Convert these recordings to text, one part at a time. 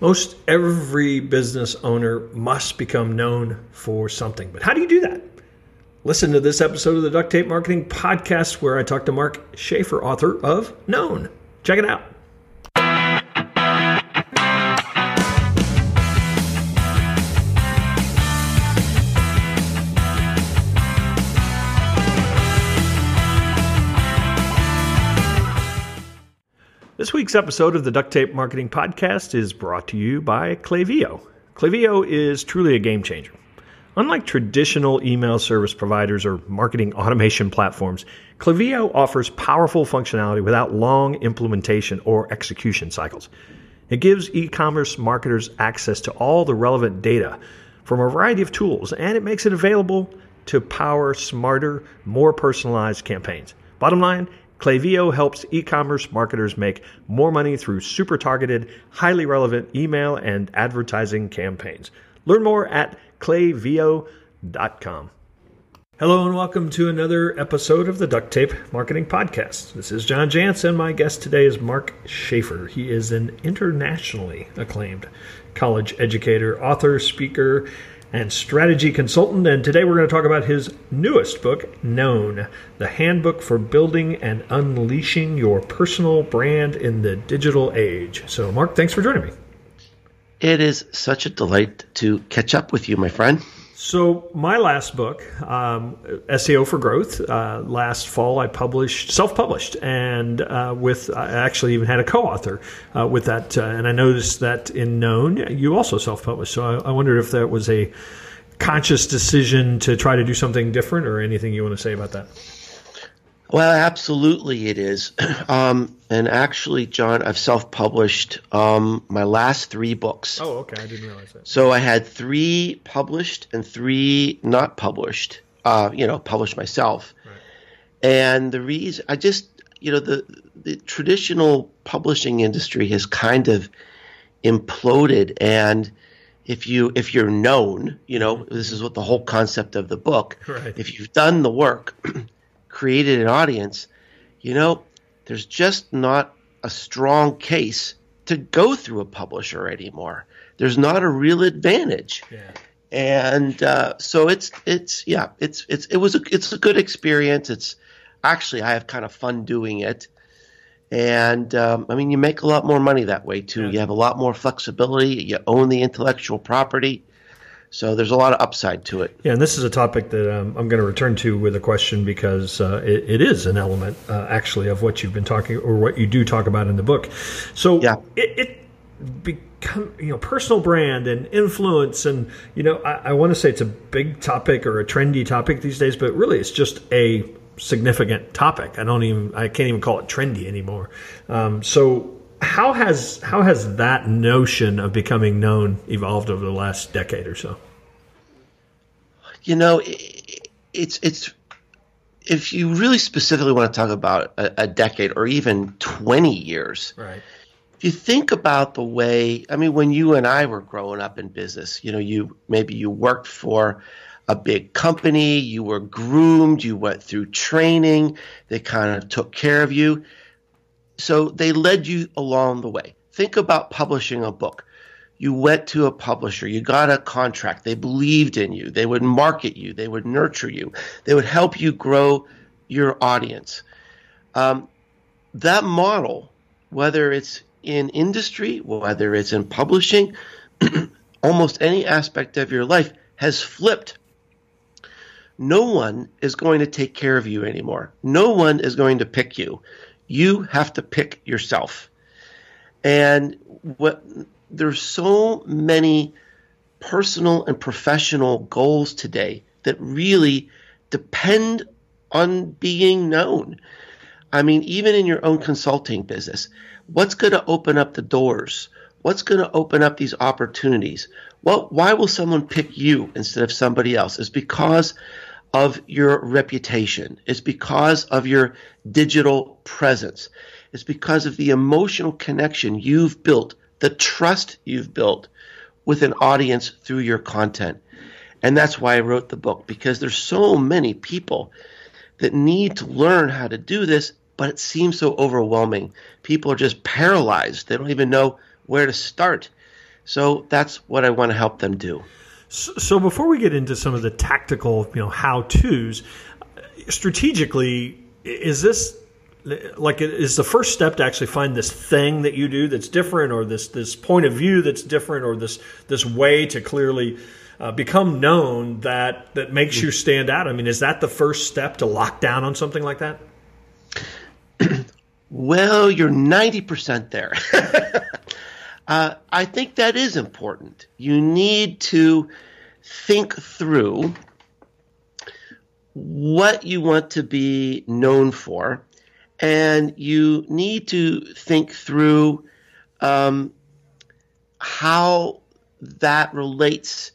Most every business owner must become known for something. But how do you do that? Listen to this episode of the Duct Tape Marketing Podcast where I talk to Mark Schaefer, author of Known. Check it out. This week's episode of the Duct Tape Marketing Podcast is brought to you by Klaviyo. Klaviyo is truly a game changer. Unlike traditional email service providers or marketing automation platforms, Klaviyo offers powerful functionality without long implementation or execution cycles. It gives e commerce marketers access to all the relevant data from a variety of tools, and it makes it available to power smarter, more personalized campaigns. Bottom line, Klaviyo helps e commerce marketers make more money through super targeted, highly relevant email and advertising campaigns. Learn more at klaviyo.com. Hello and welcome to another episode of the Duct Tape Marketing Podcast. This is John Jantsch, and my guest today is Mark Schaefer. He is an internationally acclaimed college educator, author, speaker, and strategy consultant. And today we're going to talk about his newest book, Known The Handbook for Building and Unleashing Your Personal Brand in the Digital Age. So, Mark, thanks for joining me. It is such a delight to catch up with you, my friend. So, my last book, um, SEO for Growth, uh, last fall I published, self published, and uh, with, I actually even had a co author uh, with that. Uh, and I noticed that in Known, you also self published. So, I, I wondered if that was a conscious decision to try to do something different or anything you want to say about that. Well, absolutely, it is. Um, and actually, John, I've self-published um, my last three books. Oh, okay, I didn't realize that. So I had three published and three not published. Uh, you know, published myself. Right. And the reason I just, you know, the the traditional publishing industry has kind of imploded, and if you if you're known, you know, this is what the whole concept of the book. Right. If you've done the work. created an audience, you know, there's just not a strong case to go through a publisher anymore. There's not a real advantage. Yeah. And uh, so it's it's yeah it's it's it was a it's a good experience. It's actually I have kind of fun doing it, and um, I mean you make a lot more money that way too. Yeah. You have a lot more flexibility. You own the intellectual property. So there's a lot of upside to it. Yeah, and this is a topic that um, I'm going to return to with a question because uh, it, it is an element uh, actually of what you've been talking or what you do talk about in the book. So yeah. it, it become you know personal brand and influence and you know I, I want to say it's a big topic or a trendy topic these days, but really it's just a significant topic. I don't even I can't even call it trendy anymore. Um, so how has how has that notion of becoming known evolved over the last decade or so? You know, it's it's if you really specifically want to talk about a, a decade or even twenty years, right? If you think about the way, I mean, when you and I were growing up in business, you know, you maybe you worked for a big company, you were groomed, you went through training, they kind of took care of you so they led you along the way. Think about publishing a book. You went to a publisher, you got a contract, they believed in you, they would market you, they would nurture you, they would help you grow your audience. Um, that model, whether it's in industry, whether it's in publishing, almost any aspect of your life has flipped. No one is going to take care of you anymore. No one is going to pick you you have to pick yourself. And what there's so many personal and professional goals today that really depend on being known. I mean, even in your own consulting business, what's going to open up the doors? What's going to open up these opportunities? Well, why will someone pick you instead of somebody else? Is because of your reputation. It's because of your digital presence. It's because of the emotional connection you've built, the trust you've built with an audience through your content. And that's why I wrote the book because there's so many people that need to learn how to do this, but it seems so overwhelming. People are just paralyzed. They don't even know where to start. So that's what I want to help them do. So, before we get into some of the tactical, you know, how tos, strategically, is this like is the first step to actually find this thing that you do that's different, or this this point of view that's different, or this this way to clearly uh, become known that that makes you stand out? I mean, is that the first step to lock down on something like that? well, you're ninety percent there. uh, I think that is important. You need to think through what you want to be known for, and you need to think through um, how that relates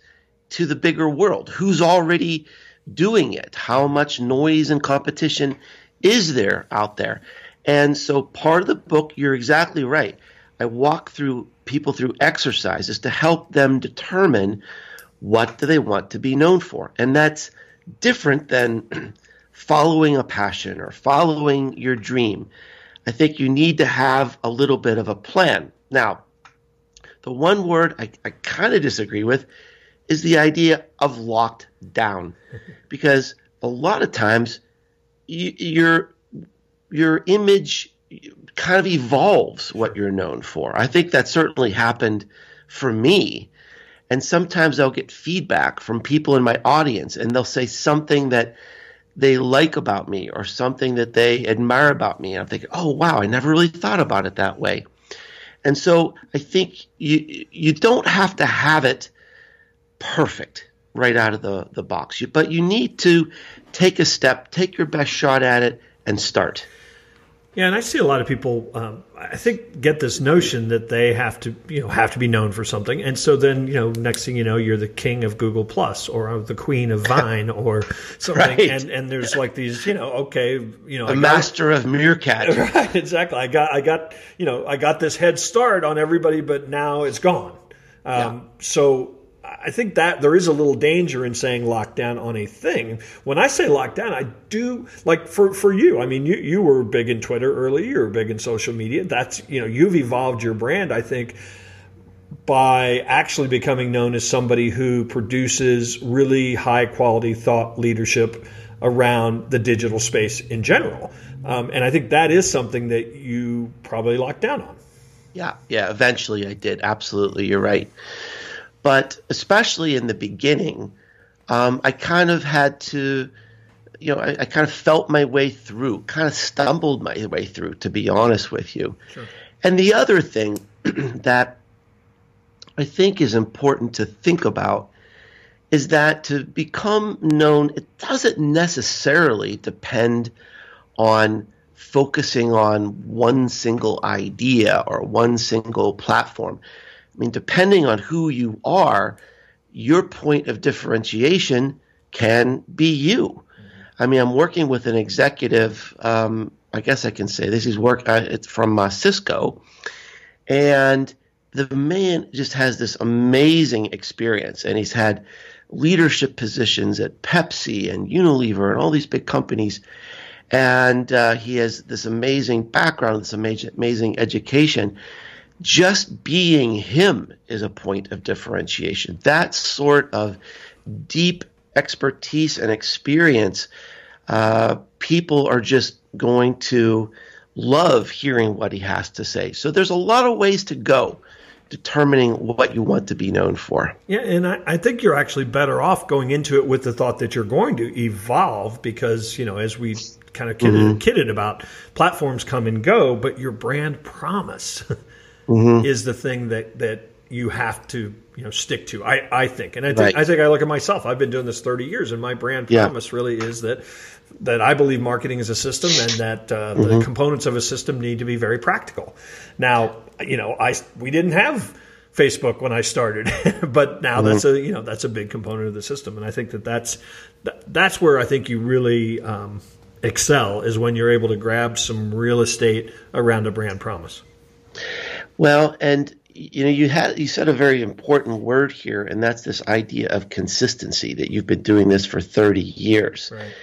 to the bigger world. Who's already doing it? How much noise and competition is there out there? And so, part of the book, you're exactly right. I walk through people through exercises to help them determine what do they want to be known for, and that's different than following a passion or following your dream. I think you need to have a little bit of a plan. Now, the one word I, I kind of disagree with is the idea of locked down, because a lot of times you, your your image kind of evolves what you're known for. I think that certainly happened for me and sometimes I'll get feedback from people in my audience, and they'll say something that they like about me or something that they admire about me. And I'm thinking, oh, wow, I never really thought about it that way. And so I think you, you don't have to have it perfect right out of the, the box, but you need to take a step, take your best shot at it, and start. Yeah, and I see a lot of people. Um, I think get this notion that they have to, you know, have to be known for something, and so then, you know, next thing you know, you're the king of Google Plus or the queen of Vine or something, right. and and there's like these, you know, okay, you know, the master of Meerkat, right? Exactly. I got, I got, you know, I got this head start on everybody, but now it's gone. Um, yeah. So I think that there is a little danger in saying lockdown on a thing. When I say lockdown, I do like for, for you. I mean, you, you were big in Twitter early. You were big in social media. That's, you know, you've evolved your brand, I think, by actually becoming known as somebody who produces really high quality thought leadership around the digital space in general. Um, and I think that is something that you probably locked down on. Yeah, yeah, eventually I did. Absolutely. You're right. But especially in the beginning, um, I kind of had to, you know, I, I, kind of felt my way through, kind of stumbled my way through, to be honest with you. Sure. And the other thing that I think is important to think about is that to become known, it doesn't necessarily depend on focusing on one single idea or one single platform. I mean, depending on who you are, your point of differentiation can be you. I mean, I'm working with an executive. Um, I guess I can say this. is work. Uh, it's from uh, Cisco, and the man just has this amazing experience, and he's had leadership positions at Pepsi and Unilever and all these big companies. And uh, he has this amazing background, this amazing, amazing education just being him is a point of differentiation. That sort of deep expertise and experience, uh, people are just going to love hearing what he has to say. So there's a lot of ways to go determining what you want to be known for. Yeah, and I, I, think you're actually better off going into it with the thought that you're going to evolve because, you know, as we kind of kidded, mm-hmm. kidded about, platforms come and go, but your brand promise mm-hmm. is the thing that that you have to you know stick to. I, I think, and I think right. I think I look at myself. I've been doing this thirty years, and my brand yeah. promise really is that that I believe marketing is a system, and that uh, mm-hmm. the components of a system need to be very practical. Now, you know, I we didn't have Facebook when I started, but now mm-hmm. that's a you know that's a big component of the system, and I think that that's that's where I think you really um, excel is when you're able to grab some real estate around a brand promise. Well, and you know, you had you said a very important word here, and that's this idea of consistency. That you've been doing this for thirty years, right.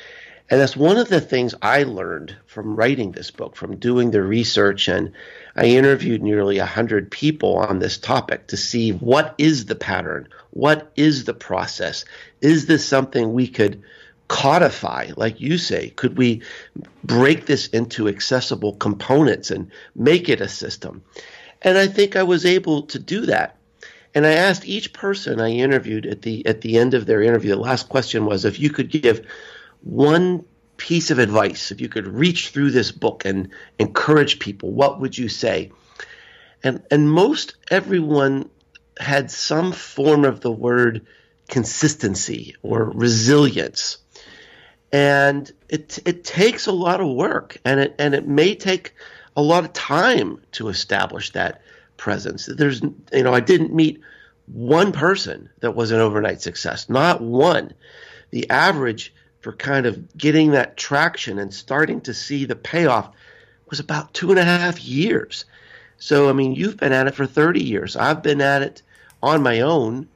And that's one of the things I learned from writing this book, from doing the research. And I interviewed nearly 100 people on this topic to see what is the pattern? What is the process? Is this something we could codify, like you say? Could we break this into accessible components and make it a system? And I think I was able to do that. And I asked each person I interviewed at the at the end of their interview. The last question was if you could give one piece of advice, if you could reach through this book and encourage people, what would you say? And and most everyone had some form of the word consistency or resilience. And it it takes a lot of work and it and it may take a lot of time to establish that presence. There's, you know, I didn't meet one person that was an overnight success, not one. The average for kind of getting that traction and starting to see the payoff was about two and a half years. So, I mean, you've been at it for 30 years. I've been at it on my own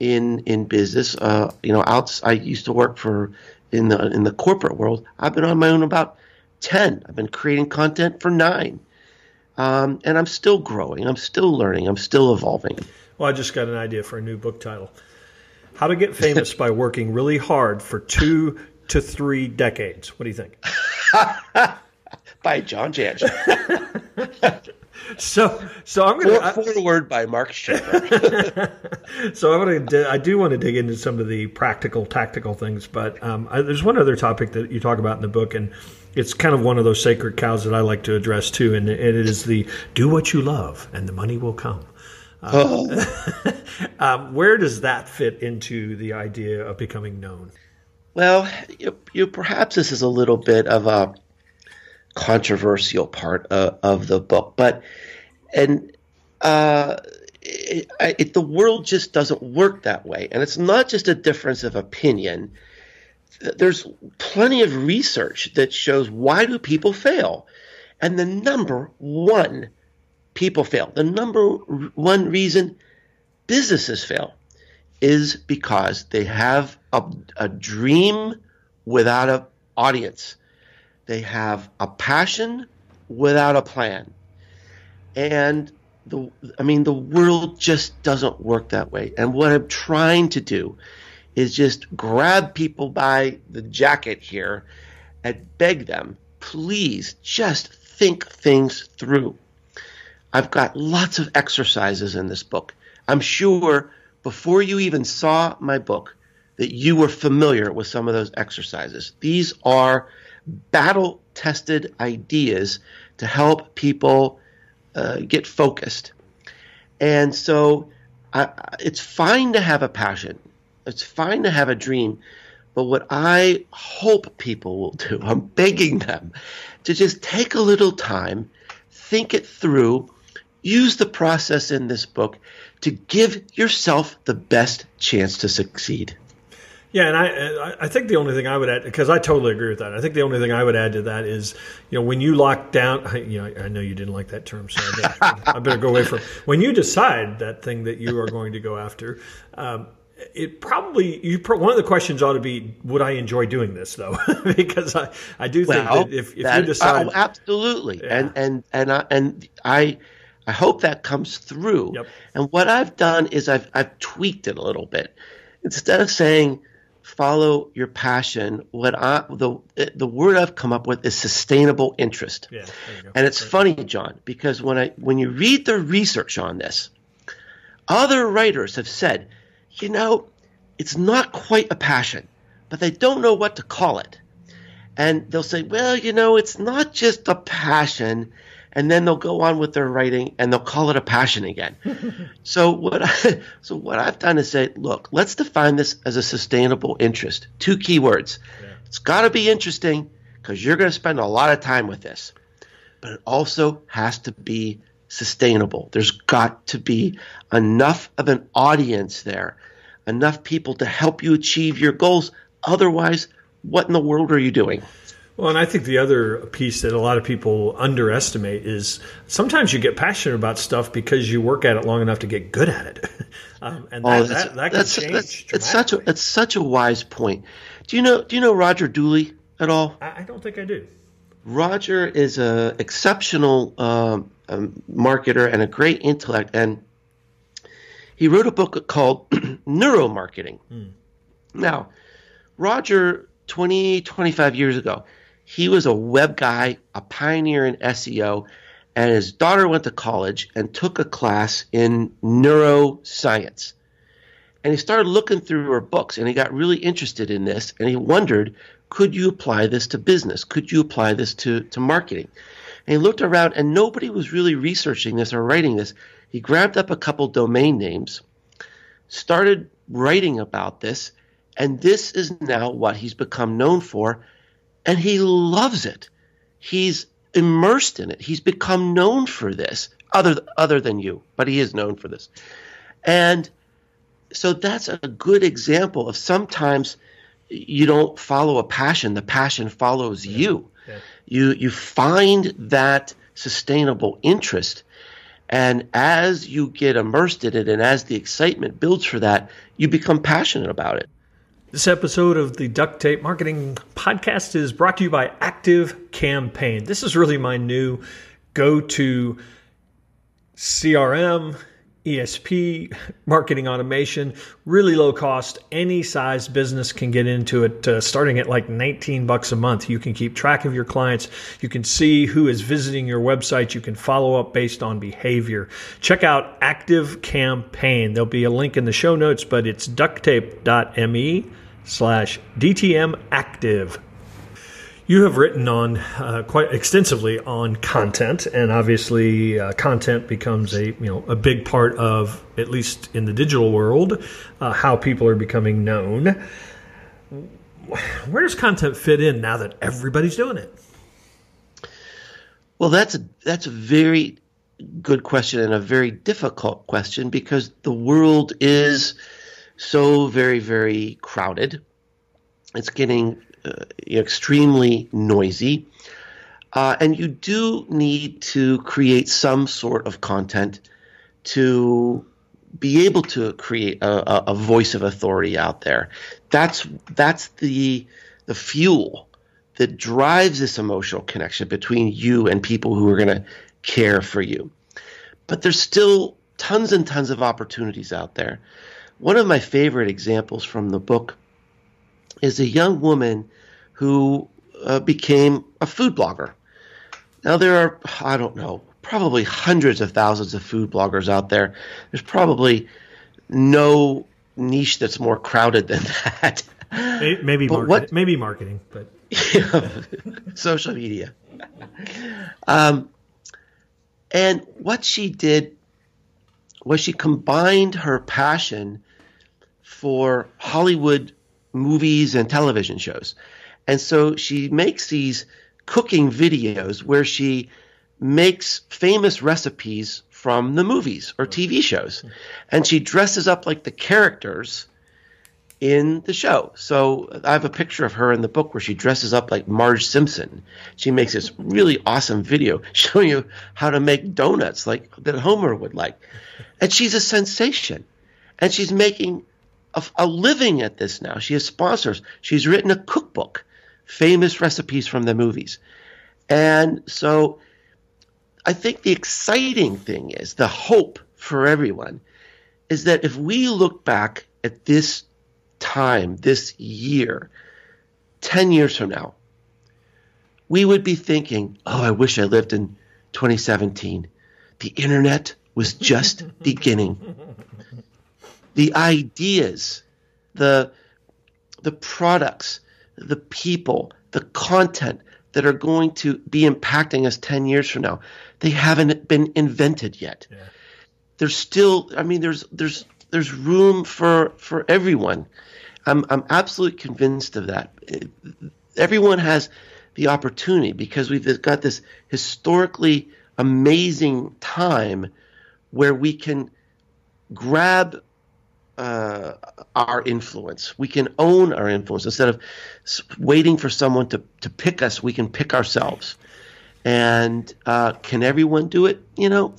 in in business. Uh, you know, I used to work for in the in the corporate world. I've been on my own about 10. I've been creating content for nine. Um, and I'm still growing. I'm still learning. I'm still evolving. Well, I just got an idea for a new book title How to Get Famous by Working Really Hard for Two to Three Decades. What do you think? by John Jantsch. so, so I'm going to forward by Mark Schaefer. so I'm going to. I do want to dig into some of the practical, tactical things, but um, I, there's one other topic that you talk about in the book, and it's kind of one of those sacred cows that I like to address too, and, it is the do what you love, and the money will come. Uh, um, where does that fit into the idea of becoming known? Well, you, you, perhaps this is a little bit of a controversial part of, of the book, but and uh, it, it, the world just doesn't work that way, and it's not just a difference of opinion. There's plenty of research that shows why do people fail and the number one people fail. The number one reason businesses fail is because they have a, a dream without an audience they have a passion without a plan and the i mean the world just doesn't work that way and what i'm trying to do is just grab people by the jacket here and beg them, please just think things through. I've got lots of exercises in this book. I'm sure before you even saw my book that you were familiar with some of those exercises. These are battle tested ideas to help people uh, get focused. And so I, it's fine to have a passion it's fine to have a dream, but what I hope people will do, I'm begging them to just take a little time, think it through, use the process in this book to give yourself the best chance to succeed. Yeah, and I I think the only thing I would add because I totally agree with that. I think the only thing I would add to that is you know when you lock down. You know, I know you didn't like that term, so I better, I better go away from when you decide that thing that you are going to go after. Um, it probably you one of the questions ought to be would I enjoy doing this though because I, I do think well, that if, if that, you decide oh, absolutely yeah. and and and I, and I I hope that comes through yep. and what I've done is I've I've tweaked it a little bit instead of saying follow your passion what I the the word I've come up with is sustainable interest yeah, and it's funny John because when I when you read the research on this other writers have said you know, it's not quite a passion, but they don't know what to call it. And they'll say, well, you know, it's not just a passion. And then they'll go on with their writing and they'll call it a passion again. so what I, so what I've done is say, look, let's define this as a sustainable interest. Two key words. Yeah. It's got to be interesting because you're going to spend a lot of time with this. But it also has to be sustainable. There's got to be enough of an audience there, enough people to help you achieve your goals. Otherwise, what in the world are you doing? Well, and I think the other piece that a lot of people underestimate is sometimes you get passionate about stuff because you work at it long enough to get good at it, um, and that, oh, that, that, can change. That's, it's such a it's such a wise point. Do you know Do you know Roger Dooley? at all? I, I don't think I do. Roger is an exceptional um, um, marketer and a great intellect, and he wrote a book called Neuromarketing. Mm. Now, Roger, 20, 25 years ago, he was a web guy, a pioneer in SEO, and his daughter went to college and took a class in neuroscience. And he started looking through her books and he got really interested in this and he wondered could you apply this to business? Could you apply this to, to marketing? And he looked around and nobody was really researching this or writing this. He grabbed up a couple domain names, started writing about this, and this is now what he's become known for. And he loves it. He's immersed in it. He's become known for this, other other than you, but he is known for this. And so that's a good example of sometimes you don't follow a passion, the passion follows yeah. you. Yeah. You you find that sustainable interest and as you get immersed in it and as the excitement builds for that, you become passionate about it. This episode of the Duct Tape Marketing Podcast is brought to you by Active Campaign. This is really my new go to CRM ESP, marketing automation, really low cost. Any size business can get into it, uh, starting at like 19 bucks a month. You can keep track of your clients. You can see who is visiting your website. You can follow up based on behavior. Check out Active Campaign. There'll be a link in the show notes, but it's ducttape.me slash DTM active. You have written on uh, quite extensively on content, and obviously, uh, content becomes a you know a big part of at least in the digital world uh, how people are becoming known. Where does content fit in now that everybody's doing it? Well, that's a that's a very good question and a very difficult question because the world is so very very crowded. It's getting uh, extremely noisy. Uh, and you do need to create some sort of content to be able to create a, a, voice of authority out there. That's that's the the fuel that drives this emotional connection between you and people who are going to care for you. But there's still tons and tons of opportunities out there. One of my favorite examples from the book is a young woman who uh, became a food blogger. Now, there are, I don't know, probably hundreds of thousands of food bloggers out there. There's probably no niche that's more crowded than that. Maybe, market, what, maybe marketing, but social media. Um, and what she did was she combined her passion for Hollywood movies and television shows. And so she makes these cooking videos where she makes famous recipes from the movies or TV shows. And she dresses up like the characters in the show. So I have a picture of her in the book where she dresses up like Marge Simpson. She makes this really awesome video showing you how to make donuts like that Homer would like. And she's a sensation. And she's making a, a living at this now. She has sponsors. She's written a cookbook famous recipes from the movies. And so I think the exciting thing is the hope for everyone is that if we look back at this time, this year, 10 years from now, we would be thinking, oh, I wish I lived in 2017. The internet was just beginning. The ideas, the, the products, the people, the content that are going to be impacting us 10 years from now. They haven't been invented yet. Yeah. There's still, I mean, there's, there's, there's room for, for everyone. I'm, I'm absolutely convinced of that. Everyone has the opportunity because we've got this historically amazing time where we can grab uh, our influence. We can own our influence instead of waiting for someone to, to pick us. We can pick ourselves. And uh, can everyone do it? You know,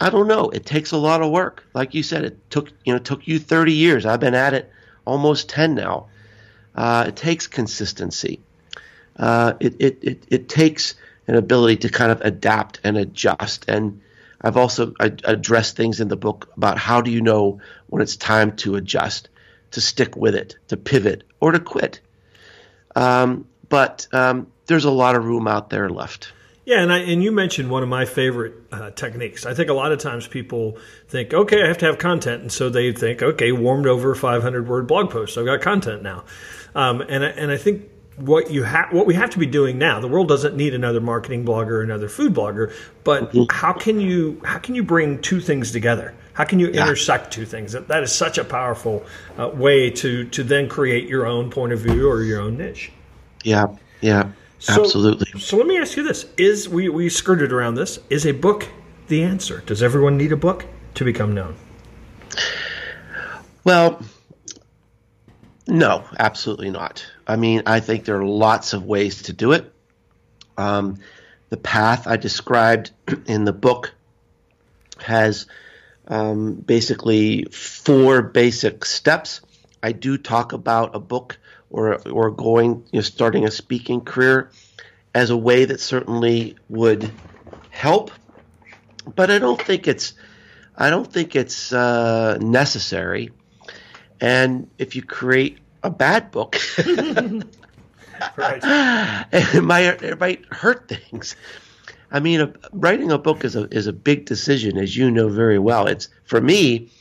I don't know. It takes a lot of work. Like you said, it took you know took you 30 years. I've been at it almost 10 now. Uh, it takes consistency, uh, it, it, it, it takes an ability to kind of adapt and adjust. And I've also addressed things in the book about how do you know when it's time to adjust, to stick with it, to pivot, or to quit. Um, but um, there's a lot of room out there left. Yeah, and I, and you mentioned one of my favorite uh, techniques. I think a lot of times people think, okay, I have to have content, and so they think, okay, warmed over 500 word blog post, so I've got content now. Um, and I, and I think what you have, what we have to be doing now, the world doesn't need another marketing blogger, or another food blogger, but mm-hmm. how can you how can you bring two things together? How can you yeah. intersect two things? That, that is such a powerful uh, way to to then create your own point of view or your own niche. Yeah, yeah. So, Absolutely. So let me ask you this: Is we we skirted around this? Is a book the answer? Does everyone need a book to become known? Well, no, absolutely not. I mean, I think there are lots of ways to do it. Um, the path I described in the book has um, basically four basic steps. I do talk about a book or or going you know, starting a speaking career as a way that certainly would help, but I don't think it's I don't think it's uh, necessary. And if you create a bad book, right. it might it might hurt things. I mean, a, writing a book is a is a big decision, as you know very well. It's for me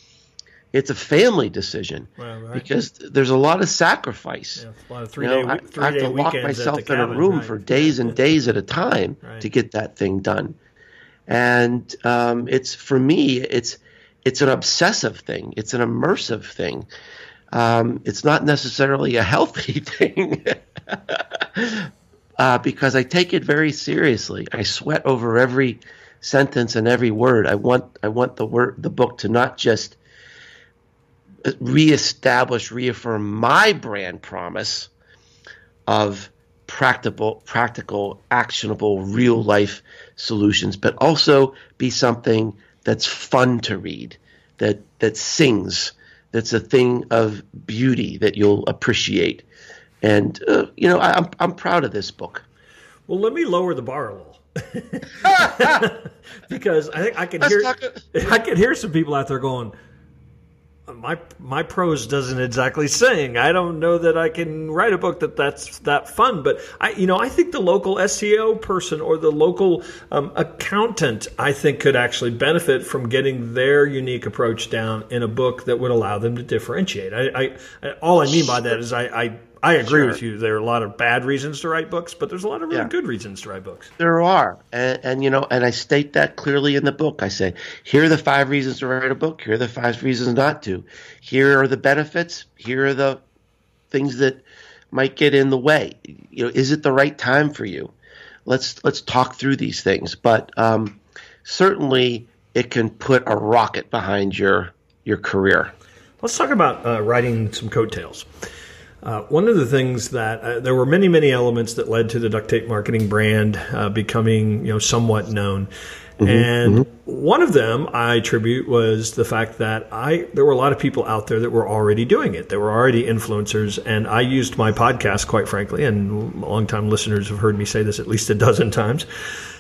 it's a family decision well, right. because there's a lot of sacrifice. Yeah, lot of you know, day, I, I have to lock myself in a room right. for days and days at a time right. to get that thing done. And um, it's for me, it's it's an obsessive thing. It's an immersive thing. Um, it's not necessarily a healthy thing uh, because I take it very seriously. I sweat over every sentence and every word. I want I want the word the book to not just reestablish, reaffirm my brand promise of practical, practical, actionable, real life solutions, but also be something that's fun to read, that that sings, that's a thing of beauty that you'll appreciate. And uh, you know, I, I'm I'm proud of this book. Well, let me lower the bar a little. because I think I can Let's hear I can hear some people out there going, my my prose doesn't exactly sing. I don't know that I can write a book that that's that fun. But I, you know, I think the local SEO person or the local um, accountant, I think, could actually benefit from getting their unique approach down in a book that would allow them to differentiate. I, I all I mean by that is I, I I agree sure. with you. There are a lot of bad reasons to write books, but there's a lot of really yeah. good reasons to write books. There are, and, and, you know, and I state that clearly in the book. I say, here are the five reasons to write a book. Here are the five reasons not to. Here are the benefits. Here are the things that might get in the way. You know, is it the right time for you? Let's let's talk through these things. But um, certainly, it can put a rocket behind your your career. Let's talk about uh, writing some coattails. Uh, one of the things that uh, there were many, many elements that led to the duct tape marketing brand uh, becoming, you know, somewhat known. Mm-hmm, and mm-hmm. one of them I attribute was the fact that I there were a lot of people out there that were already doing it. They were already influencers, and I used my podcast, quite frankly, and longtime listeners have heard me say this at least a dozen times,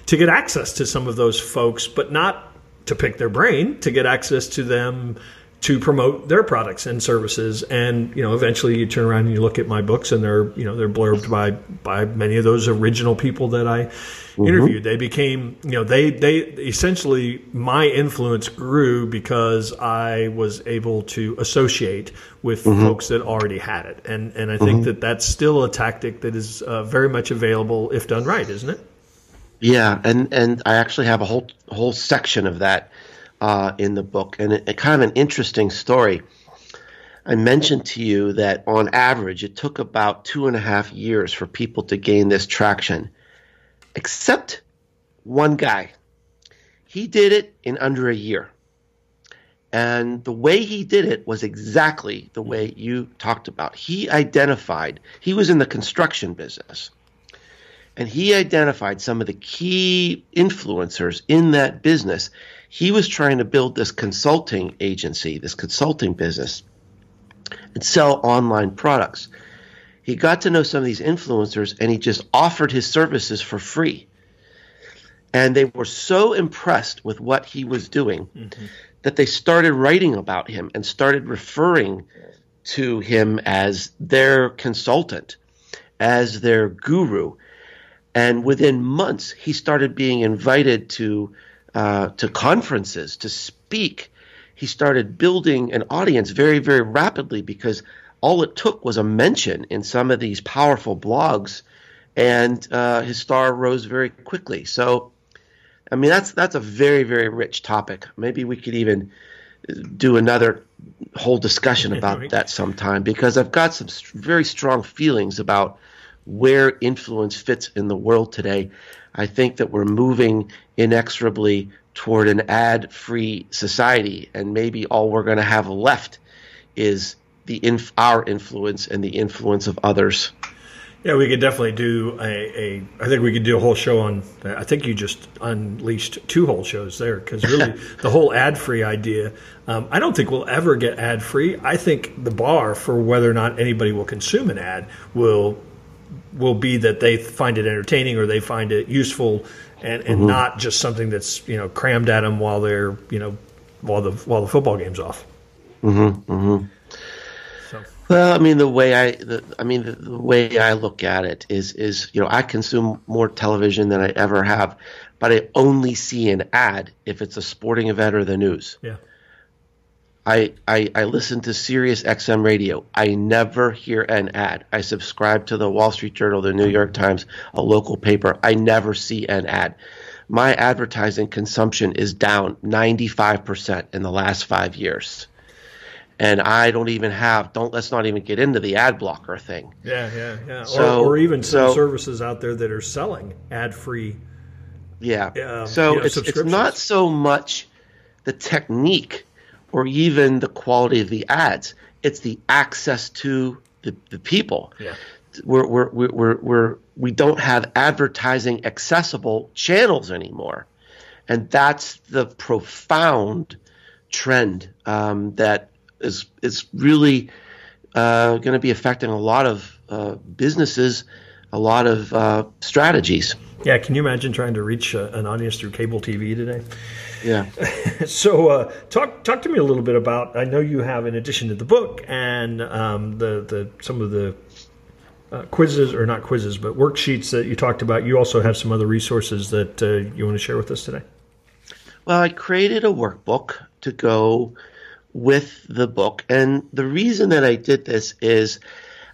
to get access to some of those folks, but not to pick their brain, to get access to them to promote their products and services. And you know, eventually you turn around and you look at my books, and they're you know they're blurbed by by many of those original people that I mm-hmm. interviewed. They became you know they they essentially my influence grew because I was able to associate with mm-hmm. folks that already had it. And and I think mm-hmm. that that's still a tactic that is uh, very much available if done right, isn't it? Yeah, and and I actually have a whole whole section of that uh, in the book, and it, it, kind of an interesting story. I mentioned to you that on average, it took about two and a half years for people to gain this traction, except one guy. He did it in under a year. And the way he did it was exactly the way you talked about. He identified, he was in the construction business, and he identified some of the key influencers in that business he was trying to build this consulting agency, this consulting business, and sell online products. he got to know some of these influencers and he just offered his services for free. And they were so impressed with what he was doing mm-hmm. that they started writing about him and started referring to him as their consultant, as their guru. And within months, he started being invited to uh, to conferences to speak. He started building an audience very, very rapidly because all it took was a mention in some of these powerful blogs, and uh, his star rose very quickly. So, I mean, that's that's a very, very rich topic. Maybe we could even do another whole discussion about that sometime because I've got some very strong feelings about where influence fits in the world today. I think that we're moving inexorably toward an ad free society, and maybe all we're going to have left is the inf- our influence and the influence of others. Yeah, we could definitely do a, a. I think we could do a whole show on. I think you just unleashed two whole shows there because really the whole ad free idea. Um, I don't think we'll ever get ad free. I think the bar for whether or not anybody will consume an ad will will be that they find it entertaining or they find it useful and, and mm-hmm. not just something that's you know crammed at them while they're you know while the while the football game's off. Mm-hmm. Mm-hmm. So. Well, I mean the way I the, I mean the, the, way I look at it is is you know I consume more television than I ever have, but I only see an ad if it's a sporting event or the news. Yeah. I, I, I listen to Sirius XM radio. I never hear an ad. I subscribe to the Wall Street Journal, the New York Times, a local paper. I never see an ad. My advertising consumption is down 95% in the last five years. And I don't even have, don't, let's not even get into the ad blocker thing. Yeah, yeah, yeah. So, or, or even some so, services out there that are selling ad free. Yeah. Um, so you know, it's, it's not so much the technique or even the quality of the ads. It's the access to the, the people. Yeah. We're, we're, we're, we're, we don't have advertising accessible channels anymore. And that's the profound trend um, that is, is really uh, going to be affecting a lot of uh, businesses, a lot of uh, strategies. Yeah, can you imagine trying to reach uh, an audience through cable TV today? Yeah. so uh, talk talk to me a little bit about. I know you have, in addition to the book and um, the the some of the uh, quizzes or not quizzes, but worksheets that you talked about. You also have some other resources that uh, you want to share with us today. Well, I created a workbook to go with the book, and the reason that I did this is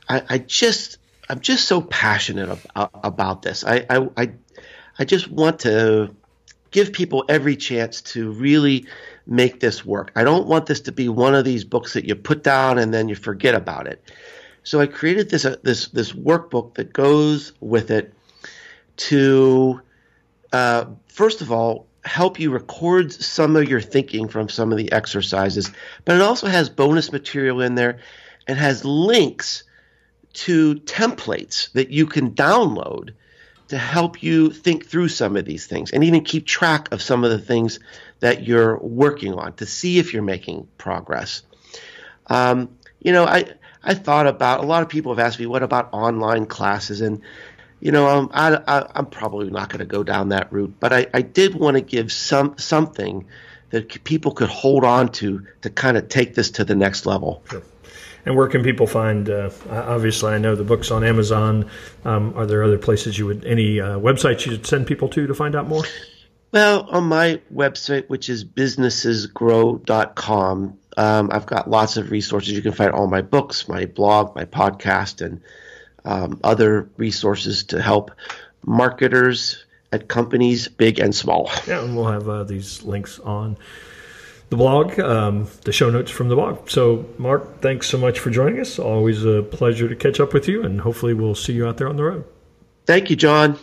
I, I just I'm just so passionate about, this. I, I I I just want to give people every chance to really make this work. I don't want this to be one of these books that you put down and then you forget about it. So I created this uh, this this workbook that goes with it to uh, first of all help you record some of your thinking from some of the exercises, but it also has bonus material in there and has links to templates that you can download to help you think through some of these things and even keep track of some of the things that you're working on to see if you're making progress. Um, you know, I I thought about a lot of people have asked me, what about online classes? And you know, um, I, I, am probably not going to go down that route, but I, I did want to give some something that people could hold on to to kind of take this to the next level. Sure. And where can people find? Uh, obviously, I know the book's on Amazon. Um, are there other places you would, any uh, websites you'd send people to to find out more? Well, on my website, which is businessesgrow.com, um, I've got lots of resources. You can find all my books, my blog, my podcast, and um, other resources to help marketers at companies, big and small. Yeah, and we'll have uh, these links on the blog, um, the show notes from the blog. So, Mark, thanks so much for joining us. Always a pleasure to catch up with you, and hopefully, we'll see you out there on the road. Thank you, John.